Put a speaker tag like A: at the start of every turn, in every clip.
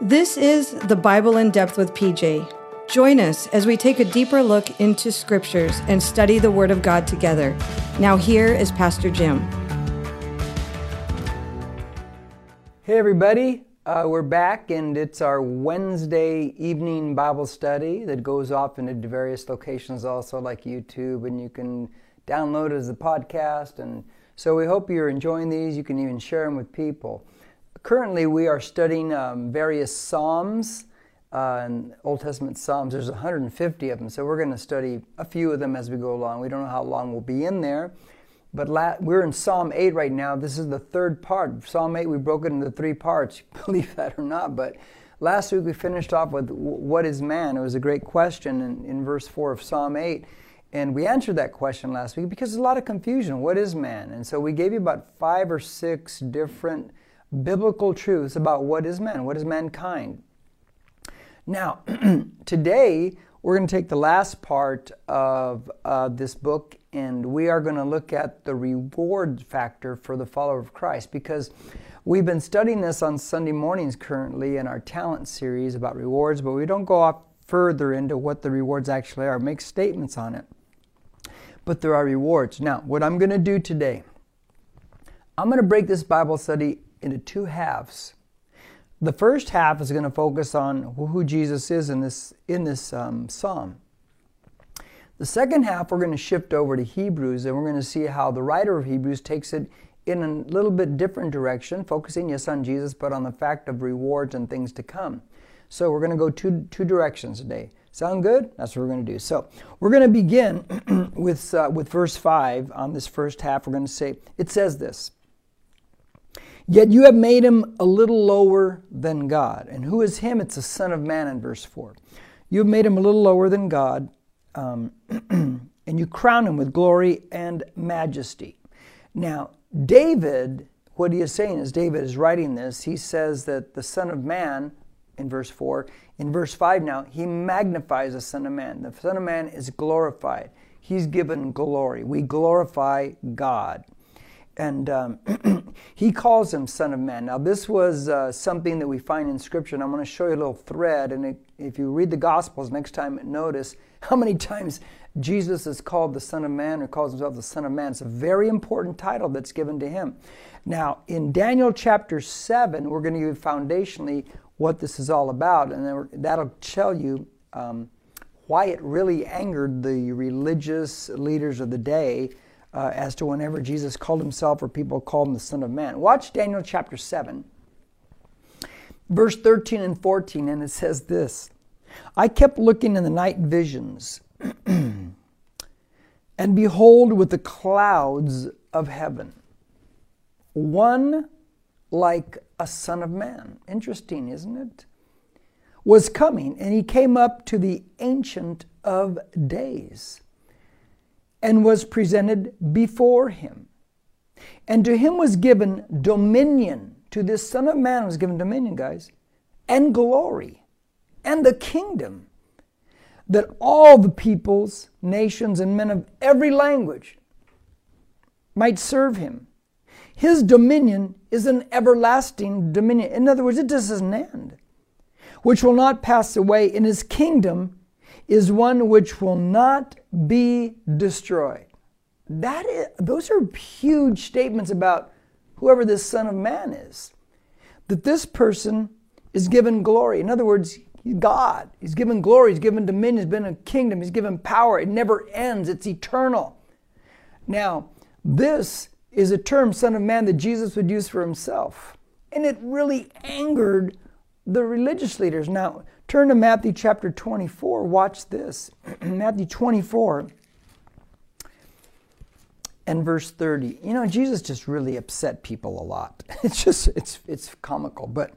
A: This is the Bible in Depth with PJ. Join us as we take a deeper look into scriptures and study the Word of God together. Now, here is Pastor Jim.
B: Hey, everybody. Uh, we're back, and it's our Wednesday evening Bible study that goes off into various locations, also like YouTube, and you can download it as a podcast. And so we hope you're enjoying these. You can even share them with people. Currently, we are studying um, various Psalms. Uh, and Old Testament Psalms, there's 150 of them, so we're going to study a few of them as we go along. We don't know how long we'll be in there, but la- we're in Psalm 8 right now. This is the third part. Psalm 8, we broke it into three parts, believe that or not. But last week we finished off with what is man? It was a great question in, in verse 4 of Psalm 8. And we answered that question last week because there's a lot of confusion. What is man? And so we gave you about five or six different biblical truths about what is man, what is mankind. Now, today we're going to take the last part of uh, this book and we are going to look at the reward factor for the follower of Christ because we've been studying this on Sunday mornings currently in our talent series about rewards, but we don't go off further into what the rewards actually are, make statements on it. But there are rewards. Now, what I'm going to do today, I'm going to break this Bible study into two halves. The first half is going to focus on who Jesus is in this, in this um, psalm. The second half, we're going to shift over to Hebrews and we're going to see how the writer of Hebrews takes it in a little bit different direction, focusing, yes, on Jesus, but on the fact of rewards and things to come. So we're going to go two, two directions today. Sound good? That's what we're going to do. So we're going to begin with, uh, with verse 5 on this first half. We're going to say, it says this Yet you have made him a little lower than God. And who is him? It's the Son of Man in verse 4. You have made him a little lower than God um, and you crown him with glory and majesty. Now, David, what he is saying is David is writing this. He says that the Son of Man, in verse 4, in verse 5 now, he magnifies the Son of Man. The Son of Man is glorified. He's given glory. We glorify God and um, he calls him Son of Man. Now, this was uh, something that we find in Scripture, and I'm going to show you a little thread. And it, if you read the Gospels next time, notice how many times Jesus is called the Son of Man or calls himself the Son of Man. It's a very important title that's given to him. Now, in Daniel chapter 7, we're going to give foundationally what this is all about, and that'll tell you um, why it really angered the religious leaders of the day uh, as to whenever Jesus called himself or people called him the Son of Man. Watch Daniel chapter 7, verse 13 and 14, and it says this I kept looking in the night visions, and behold, with the clouds of heaven, one like a Son of Man. Interesting, isn't it? Was coming, and he came up to the Ancient of Days and was presented before him. And to him was given dominion. To this Son of Man was given dominion, guys, and glory, and the kingdom, that all the peoples, nations, and men of every language might serve him. His dominion is an everlasting dominion. In other words, it doesn't end, which will not pass away. In his kingdom is one which will not be destroyed. That is, those are huge statements about whoever this Son of Man is. That this person is given glory. In other words, God. He's given glory, he's given dominion, he's been a kingdom, he's given power. It never ends, it's eternal. Now, this is a term, Son of Man, that Jesus would use for himself. And it really angered the religious leaders. Now, Turn to Matthew chapter 24. Watch this. Matthew 24 and verse 30. You know, Jesus just really upset people a lot. It's just it's it's comical, but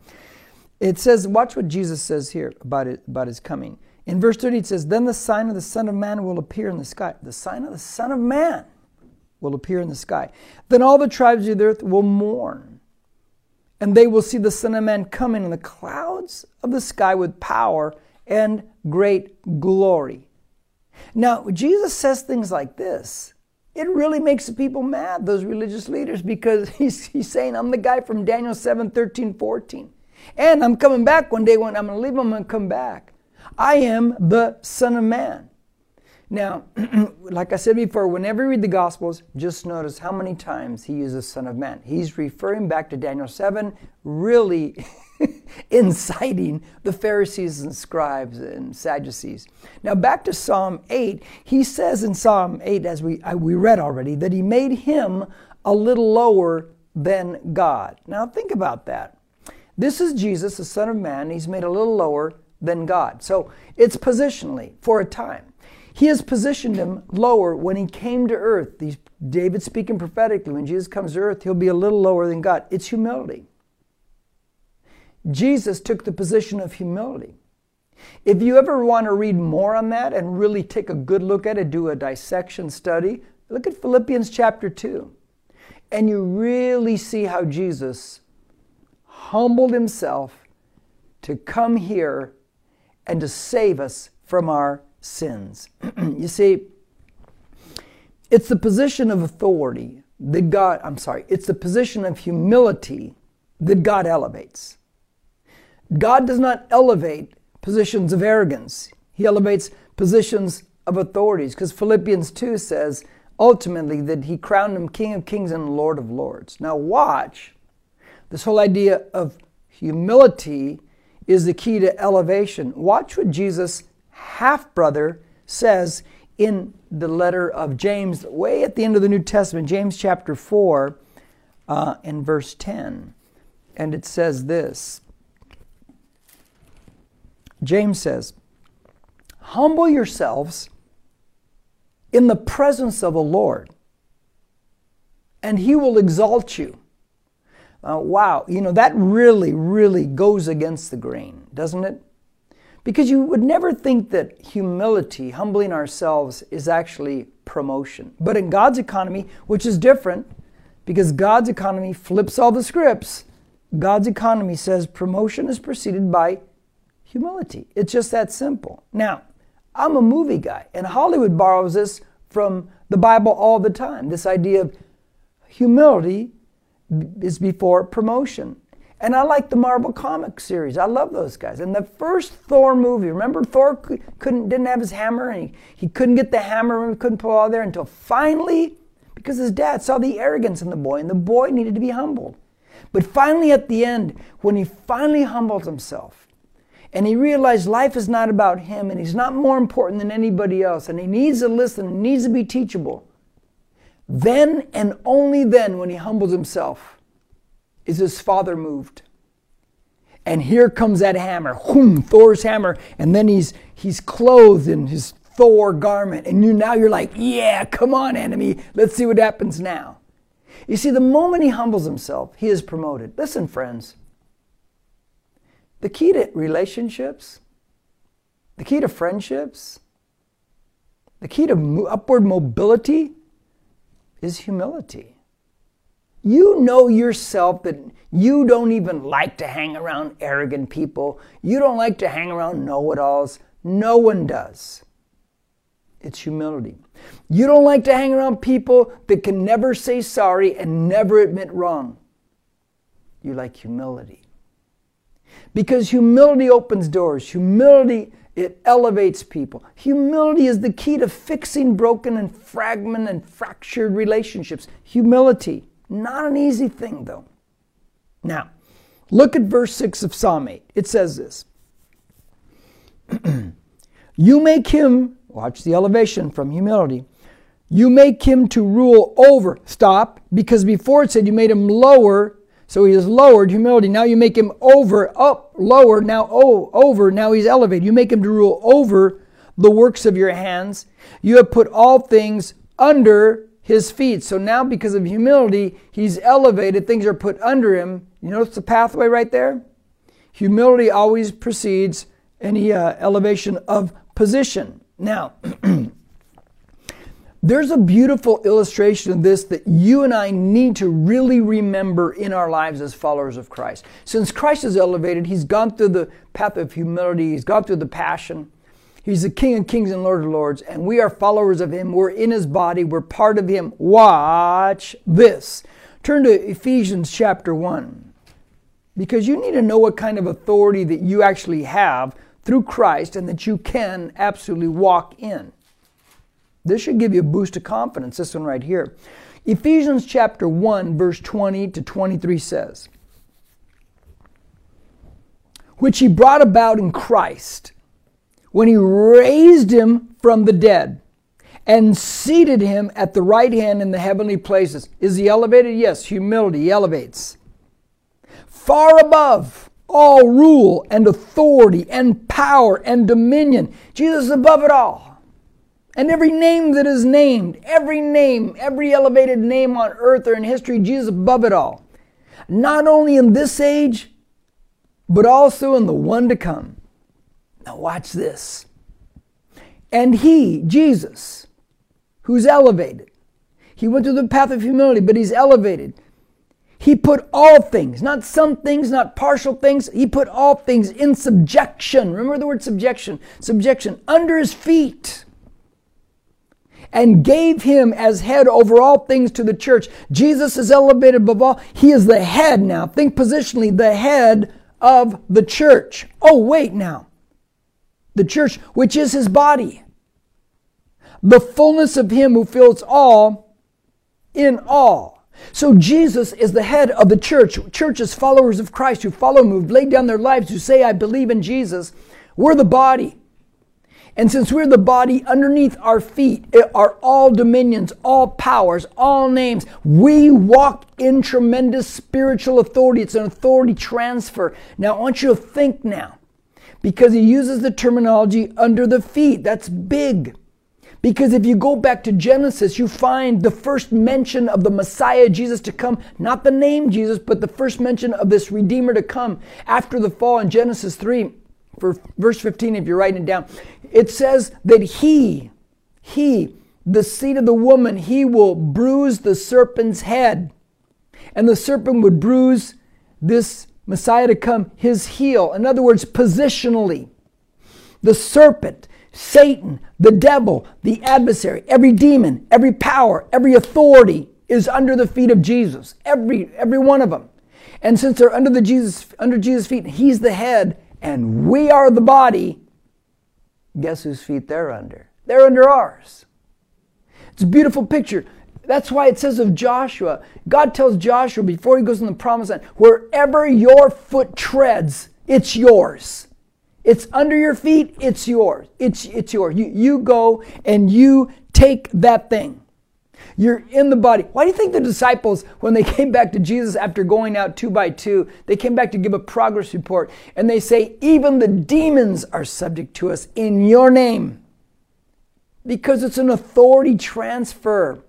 B: it says watch what Jesus says here about it about his coming. In verse 30 it says, "Then the sign of the Son of Man will appear in the sky." The sign of the Son of Man will appear in the sky. Then all the tribes of the earth will mourn and they will see the Son of Man coming in the clouds of the sky with power and great glory. Now, Jesus says things like this. It really makes the people mad, those religious leaders, because he's, he's saying, I'm the guy from Daniel 7 13, 14. And I'm coming back one day when I'm going to leave I'm going to come back. I am the Son of Man. Now, like I said before, whenever you read the Gospels, just notice how many times he uses Son of Man. He's referring back to Daniel 7, really inciting the Pharisees and scribes and Sadducees. Now, back to Psalm 8, he says in Psalm 8, as we, we read already, that he made him a little lower than God. Now, think about that. This is Jesus, the Son of Man. He's made a little lower than God. So it's positionally for a time. He has positioned him lower when he came to earth. These, David speaking prophetically, when Jesus comes to earth, he'll be a little lower than God. It's humility. Jesus took the position of humility. If you ever want to read more on that and really take a good look at it, do a dissection study, look at Philippians chapter 2. And you really see how Jesus humbled himself to come here and to save us from our sins. you see, it's the position of authority that God, I'm sorry, it's the position of humility that God elevates. God does not elevate positions of arrogance, He elevates positions of authorities because Philippians 2 says ultimately that He crowned Him King of Kings and Lord of Lords. Now, watch this whole idea of humility is the key to elevation. Watch what Jesus half brother says in the letter of James, way at the end of the New Testament, James chapter 4, uh, and verse 10. And it says this James says, Humble yourselves in the presence of the Lord, and he will exalt you. Uh, wow, you know, that really, really goes against the grain, doesn't it? Because you would never think that humility, humbling ourselves, is actually promotion. But in God's economy, which is different, because God's economy flips all the scripts, God's economy says promotion is preceded by humility. It's just that simple. Now, I'm a movie guy, and Hollywood borrows this from the Bible all the time. This idea of humility is before promotion. And I like the Marvel comic series. I love those guys. And the first Thor movie, remember Thor couldn't didn't have his hammer and he, he couldn't get the hammer and couldn't pull out there until finally, because his dad saw the arrogance in the boy and the boy needed to be humbled. But finally at the end, when he finally humbled himself and he realized life is not about him and he's not more important than anybody else and he needs to listen and needs to be teachable, then and only then when he humbles himself is his father moved. And here comes that hammer, whoom, Thor's hammer, and then he's he's clothed in his Thor garment, and you now you're like, yeah, come on, enemy, let's see what happens now. You see, the moment he humbles himself, he is promoted. Listen, friends, the key to relationships, the key to friendships, the key to upward mobility is humility. You know yourself that you don't even like to hang around arrogant people. You don't like to hang around know it alls. No one does. It's humility. You don't like to hang around people that can never say sorry and never admit wrong. You like humility. Because humility opens doors. Humility, it elevates people. Humility is the key to fixing broken and fragmented and fractured relationships. Humility. Not an easy thing, though. Now, look at verse 6 of Psalm 8. It says this You make him, watch the elevation from humility, you make him to rule over. Stop, because before it said you made him lower, so he is lowered, humility. Now you make him over, up, lower, now oh, over, now he's elevated. You make him to rule over the works of your hands. You have put all things under his feet. So now, because of humility, he's elevated. Things are put under him. You notice the pathway right there? Humility always precedes any uh, elevation of position. Now, there's a beautiful illustration of this that you and I need to really remember in our lives as followers of Christ. Since Christ is elevated, he's gone through the path of humility, he's gone through the passion. He's the King of Kings and Lord of Lords, and we are followers of Him. We're in His body, we're part of Him. Watch this. Turn to Ephesians chapter 1. because you need to know what kind of authority that you actually have through Christ and that you can absolutely walk in. This should give you a boost of confidence, this one right here. Ephesians chapter 1, verse 20 to 23 says, Which he brought about in Christ when he raised him from the dead and seated him at the right hand in the heavenly places. Is he elevated? Yes, humility, elevates. Far above all rule and authority and power and dominion. Jesus is above it all. And every name that is named, every name, every elevated name on earth or in history, Jesus above it all. Not only in this age, but also in the one to come. Now, watch this. And he, Jesus, who's elevated. He went through the path of humility, but he's elevated. He put all things, not some things, not partial things, he put all things in subjection. Remember the word subjection? Subjection under his feet. And gave him as head over all things to the church. Jesus is elevated above all. He is the head now. Think positionally, the head of the church. Oh, wait now. The church, which is his body the fullness of Him who fills all in all. So Jesus is the head of the church. Church is followers of Christ who follow Him, who've laid down their lives, who say, I believe in Jesus. We're the body. And since we're the body, underneath our feet are all dominions, all powers, all names. We walk in tremendous spiritual authority. It's an authority transfer. Now, I want you to think now, because he uses the terminology under the feet. That's big. Because if you go back to Genesis, you find the first mention of the Messiah, Jesus, to come, not the name Jesus, but the first mention of this Redeemer to come after the fall in Genesis 3, for verse 15, if you're writing it down. It says that he, he, the seed of the woman, he will bruise the serpent's head. And the serpent would bruise this Messiah to come, his heel. In other words, positionally. The serpent Satan, the devil, the adversary, every demon, every power, every authority is under the feet of Jesus. Every every one of them. And since they're under the Jesus under Jesus' feet, he's the head and we are the body, guess whose feet they're under? They're under ours. It's a beautiful picture. That's why it says of Joshua, God tells Joshua before he goes in the promised land, wherever your foot treads, it's yours. It's under your feet, it's yours. It's, it's yours. You, you go and you take that thing. You're in the body. Why do you think the disciples, when they came back to Jesus after going out two by two, they came back to give a progress report and they say, Even the demons are subject to us in your name? Because it's an authority transfer.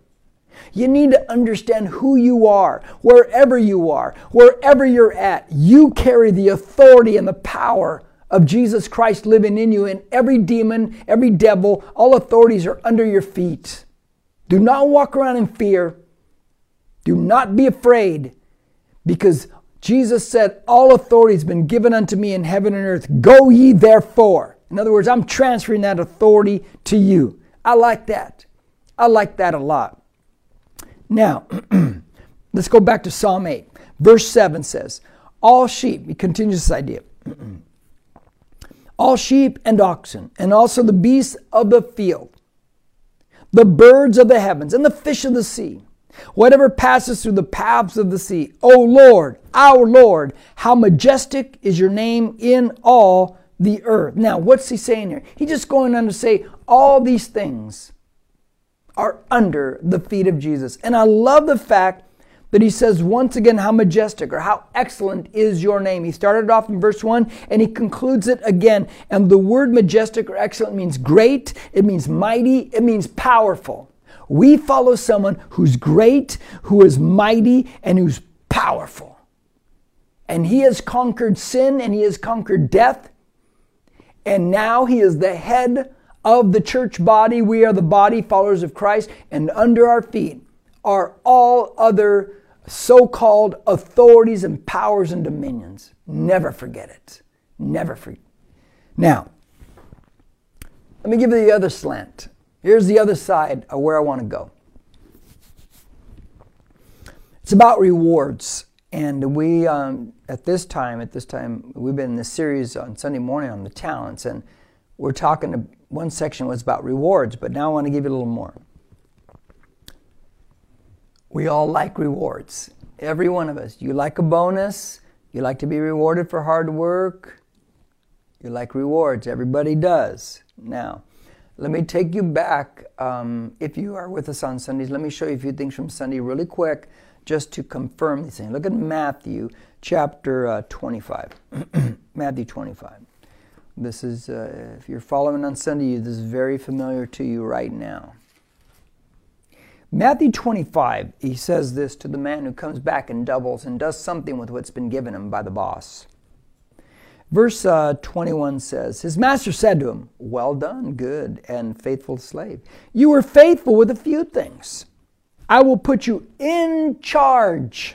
B: You need to understand who you are, wherever you are, wherever you're at. You carry the authority and the power of Jesus Christ living in you, and every demon, every devil, all authorities are under your feet. Do not walk around in fear. Do not be afraid, because Jesus said, All authority has been given unto me in heaven and earth. Go ye therefore. In other words, I'm transferring that authority to you. I like that. I like that a lot. Now, let's go back to Psalm 8. Verse 7 says, All sheep, he continues this idea. all sheep and oxen, and also the beasts of the field, the birds of the heavens, and the fish of the sea, whatever passes through the paths of the sea. O Lord, our Lord, how majestic is your name in all the earth. Now, what's he saying here? He's just going on to say all these things are under the feet of Jesus. And I love the fact that he says once again how majestic or how excellent is your name. He started off in verse 1 and he concludes it again. And the word majestic or excellent means great, it means mighty, it means powerful. We follow someone who's great, who is mighty, and who's powerful. And he has conquered sin and he has conquered death. And now he is the head of the church body. We are the body, followers of Christ, and under our feet are all other so called authorities and powers and dominions. Never forget it. Never forget. Now, let me give you the other slant. Here's the other side of where I want to go. It's about rewards. And we, um, at this time, at this time, we've been in this series on Sunday morning on the talents, and we're talking. To, one section was about rewards, but now I want to give you a little more. We all like rewards. Every one of us. You like a bonus. You like to be rewarded for hard work. You like rewards. Everybody does. Now, let me take you back. Um, if you are with us on Sundays, let me show you a few things from Sunday really quick just to confirm these things. Look at Matthew chapter uh, 25. Matthew 25. This is, uh, if you're following on Sunday, this is very familiar to you right now. Matthew 25, he says this to the man who comes back and doubles and does something with what's been given him by the boss. Verse uh, 21 says, His master said to him, Well done, good and faithful slave. You were faithful with a few things. I will put you in charge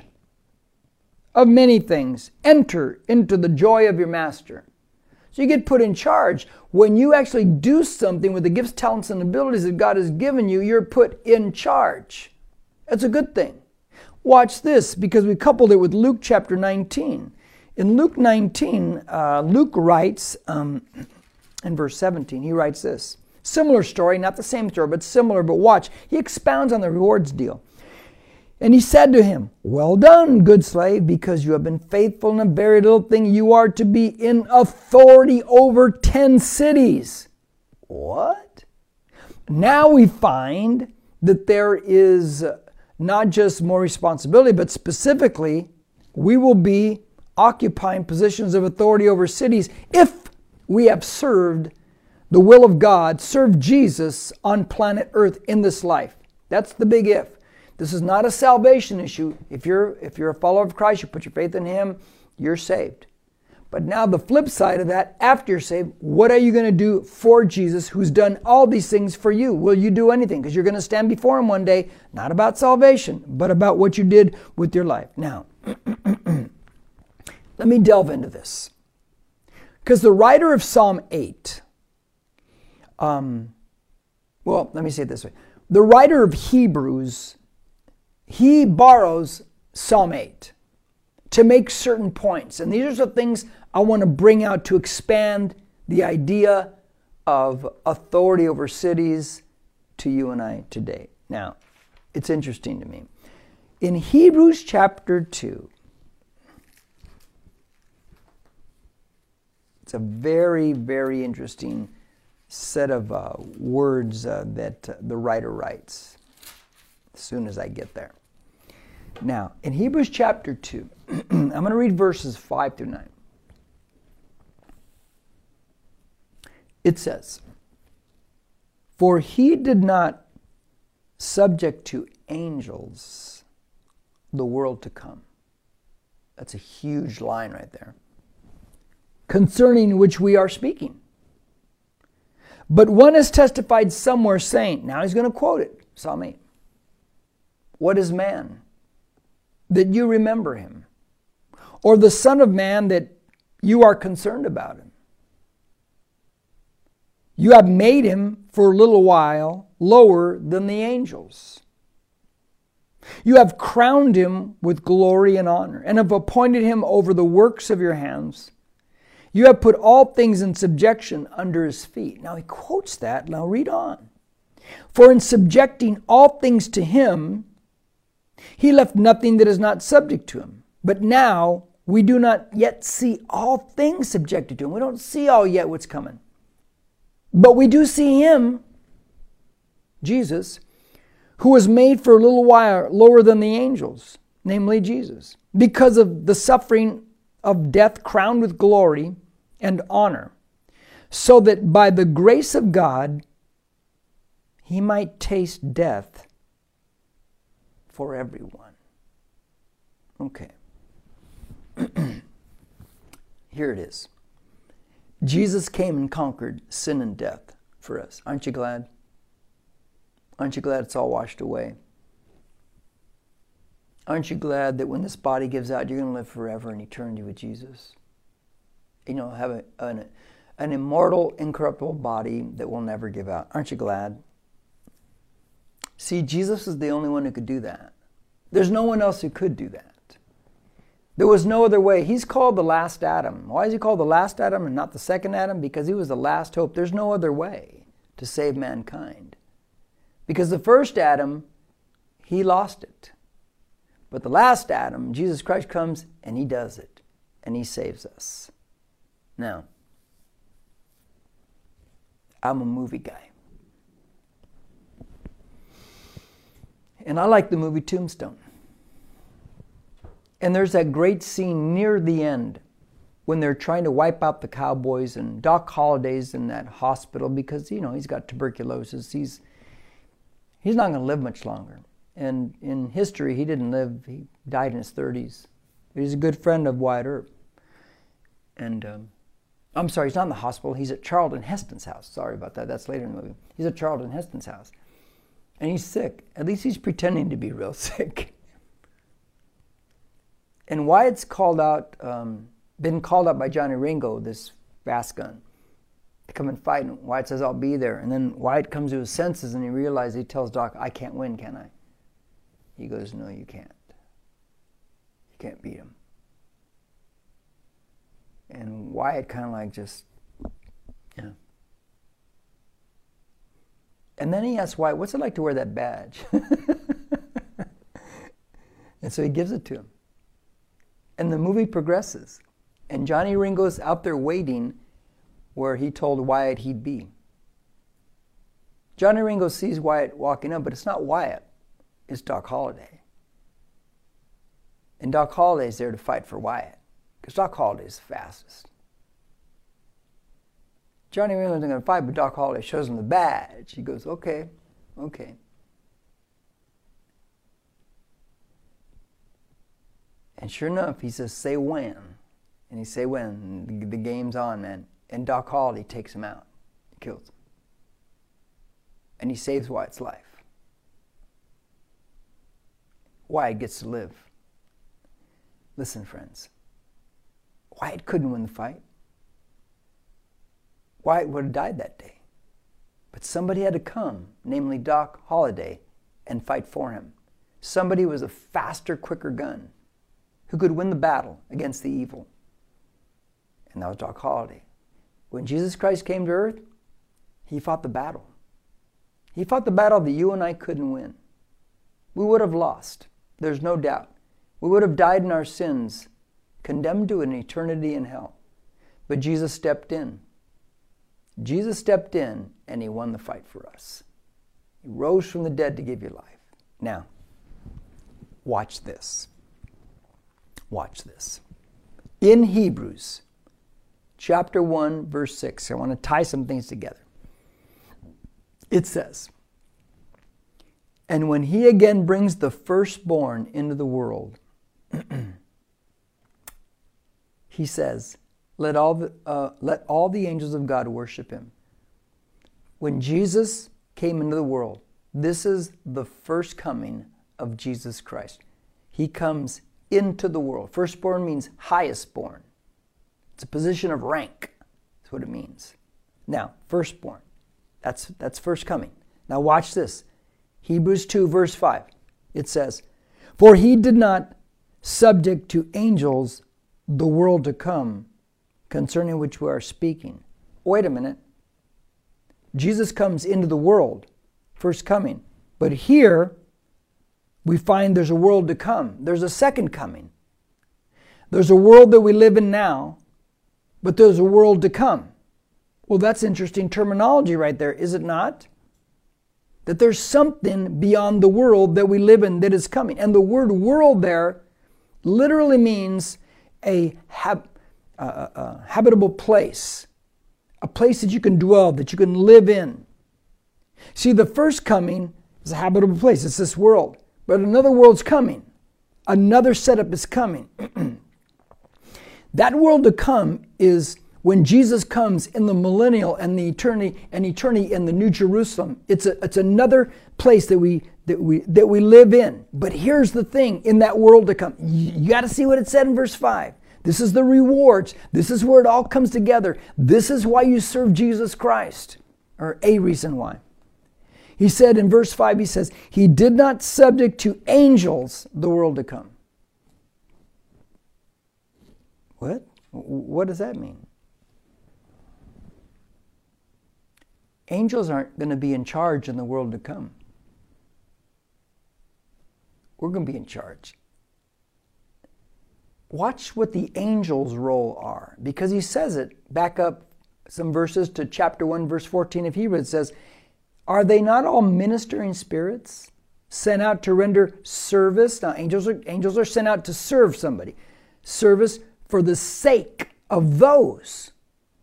B: of many things. Enter into the joy of your master. So you get put in charge. When you actually do something with the gifts, talents, and abilities that God has given you, you're put in charge. That's a good thing. Watch this because we coupled it with Luke chapter 19. In Luke 19, uh, Luke writes, um, in verse 17, he writes this. Similar story, not the same story, but similar, but watch. He expounds on the rewards deal. And he said to him, Well done, good slave, because you have been faithful in a very little thing. You are to be in authority over 10 cities. What? Now we find that there is not just more responsibility, but specifically, we will be occupying positions of authority over cities if we have served the will of God, served Jesus on planet Earth in this life. That's the big if. This is not a salvation issue. If you're if you're a follower of Christ, you put your faith in him, you're saved. But now the flip side of that, after you're saved, what are you going to do for Jesus who's done all these things for you? Will you do anything? Because you're going to stand before him one day, not about salvation, but about what you did with your life. Now, Let me delve into this. Because the writer of Psalm 8, um, well, let me say it this way. The writer of Hebrews, he borrows Psalm 8 to make certain points. And these are the things I want to bring out to expand the idea of authority over cities to you and I today. Now, it's interesting to me. In Hebrews chapter 2, It's a very, very interesting set of uh, words uh, that uh, the writer writes as soon as I get there. Now, in Hebrews chapter 2, I'm going to read verses 5 through 9. It says, For he did not subject to angels the world to come. That's a huge line right there concerning which we are speaking. But one has testified somewhere saying, now he's going to quote it, Psalm 8. What is man? That you remember him. Or the Son of Man that you are concerned about him. You have made him for a little while lower than the angels. You have crowned him with glory and honor, and have appointed him over the works of your hands. You have put all things in subjection under his feet. Now he quotes that. Now read on. For in subjecting all things to him, he left nothing that is not subject to him. But now we do not yet see all things subjected to him. We don't see all yet what's coming. But we do see him, Jesus, who was made for a little while lower than the angels, namely Jesus, because of the suffering of death crowned with glory and honor, so that by the grace of God he might taste death for everyone. Okay. Here it is. Jesus came and conquered sin and death for us. Aren't you glad? Aren't you glad it's all washed away? Aren't you glad that when this body gives out, you're going to live forever in eternity with Jesus? you know, have a, an, an immortal, incorruptible body that will never give out. Aren't you glad? See, Jesus is the only one who could do that. There's no one else who could do that. There was no other way. He's called the last Adam. Why is he called the last Adam and not the second Adam? Because he was the last hope. There's no other way to save mankind. Because the first Adam, he lost it. But the last Adam, Jesus Christ, comes and he does it. And he saves us. Now, I'm a movie guy. And I like the movie Tombstone. And there's that great scene near the end when they're trying to wipe out the cowboys and Doc Holliday's in that hospital because you know he's got tuberculosis. He's he's not going to live much longer. And in history, he didn't live. He died in his 30s. He's a good friend of Wyatt Earp. And um, I'm sorry, he's not in the hospital. He's at Charlton Heston's house. Sorry about that. That's later in the movie. He's at Charlton Heston's house. And he's sick. At least he's pretending to be real sick. And Wyatt's called out, um, been called out by Johnny Ringo, this fast gun, to come and fight. And Wyatt says, I'll be there. And then Wyatt comes to his senses and he realizes, he tells Doc, I can't win, can I? He goes, No, you can't. You can't beat him. And Wyatt kind of like just, yeah. And then he asks Wyatt, What's it like to wear that badge? and so he gives it to him. And the movie progresses. And Johnny Ringo's out there waiting where he told Wyatt he'd be. Johnny Ringo sees Wyatt walking up, but it's not Wyatt, it's Doc Holliday. And Doc Holliday's there to fight for Wyatt, because Doc Holliday's the fastest. Johnny Ringo's not going to fight, but Doc Holliday shows him the badge. He goes, okay, okay. And sure enough, he says, say when. And he say when. The, game's on, man. And Doc Holliday takes him out. He kills him. And he saves Wyatt's life. Wyatt gets to live. Listen, friends. Wyatt couldn't win the fight. Wyatt would have died that day. But somebody had to come, namely Doc Holliday, and fight for him. Somebody was a faster, quicker gun who could win the battle against the evil. And that was Doc Holliday. When Jesus Christ came to earth, he fought the battle. He fought the battle that you and I couldn't win. We would have lost, there's no doubt. We would have died in our sins, condemned to an eternity in hell. But Jesus stepped in. Jesus stepped in and he won the fight for us. He rose from the dead to give you life. Now, watch this. Watch this. In Hebrews chapter 1, verse 6, I want to tie some things together. It says, And when he again brings the firstborn into the world, he says, let all, the, uh, let all the angels of God worship him. When Jesus came into the world, this is the first coming of Jesus Christ. He comes into the world. Firstborn means highest born. It's a position of rank. That's what it means. Now, firstborn. That's that's first coming. Now watch this. Hebrews 2 verse 5. It says, "For he did not subject to angels the world to come, concerning which we are speaking." Wait a minute. Jesus comes into the world, first coming. But here we find there's a world to come. There's a second coming. There's a world that we live in now, but there's a world to come. Well, that's interesting terminology right there, is it not? That there's something beyond the world that we live in that is coming. And the word world there literally means a hab- uh, uh habitable place, a place that you can dwell, that you can live in. See, the first coming is a habitable place, it's this world. But another world's coming. Another setup is coming. that world to come is when Jesus comes in the millennial and the eternity and eternity in the New Jerusalem. It's a, it's another place that we that we that we live in. But here's the thing: in that world to come, you, you got to see what it said in verse five. This is the rewards. This is where it all comes together. This is why you serve Jesus Christ, or a reason why. He said in verse 5, he says, He did not subject to angels the world to come. What? What does that mean? Angels aren't going to be in charge in the world to come. We're going to be in charge. Watch what the angels' role are, because he says it. Back up some verses to chapter 1, verse 14 of Hebrews. It says, Are they not all ministering spirits sent out to render service? Now, angels are, angels are sent out to serve somebody. Service for the sake of those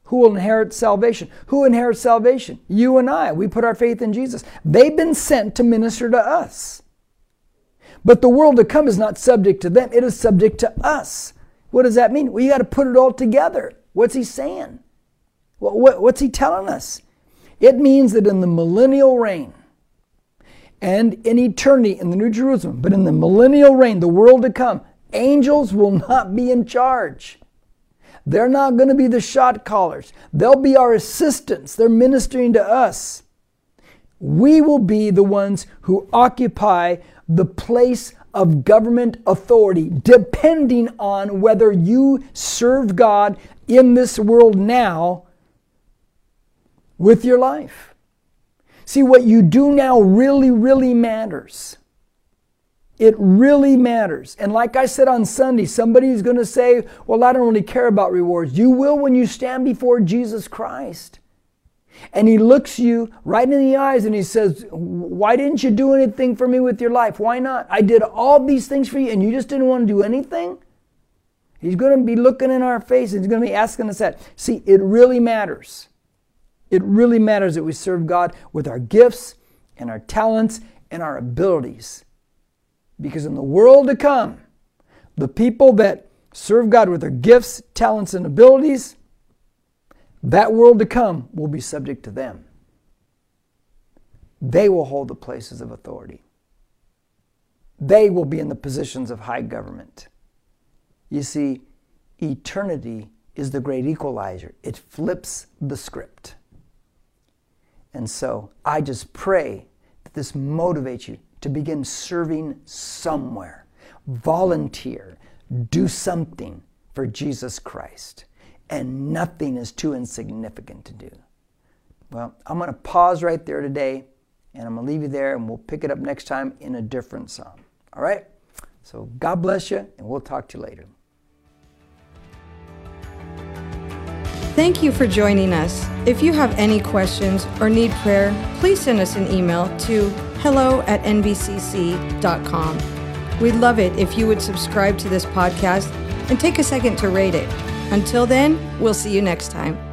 B: who will inherit salvation. Who inherits salvation? You and I. We put our faith in Jesus. They've been sent to minister to us. But the world to come is not subject to them, it is subject to us. What does that mean? Well, got to put it all together. What's he saying? What's he telling us? It means that in the millennial reign and in eternity in the New Jerusalem, but in the millennial reign, the world to come, angels will not be in charge. They're not going to be the shot callers. They'll be our assistants. They're ministering to us. We will be the ones who occupy the place of government authority, depending on whether you serve God in this world now with your life. See, what you do now really, really matters. It really matters. And like I said on Sunday, somebody's going to say, Well, I don't really care about rewards. You will when you stand before Jesus Christ. And he looks you right in the eyes and he says, Why didn't you do anything for me with your life? Why not? I did all these things for you and you just didn't want to do anything? He's going to be looking in our face and he's going to be asking us that. See, it really matters. It really matters that we serve God with our gifts and our talents and our abilities. Because in the world to come, the people that serve God with their gifts, talents, and abilities, that world to come will be subject to them. They will hold the places of authority. They will be in the positions of high government. You see, eternity is the great equalizer, it flips the script. And so I just pray that this motivates you to begin serving somewhere. Volunteer. Do something for Jesus Christ. And nothing is too insignificant to do. Well, I'm going to pause right there today, and I'm going to leave you there, and we'll pick it up next time in a different psalm. All right? So God bless you, and we'll talk to you later.
A: Thank you for joining us. If you have any questions or need prayer, please send us an email to hello at nbcc.com. We'd love it if you would subscribe to this podcast and take a second to rate it. Until then, we'll see you next time.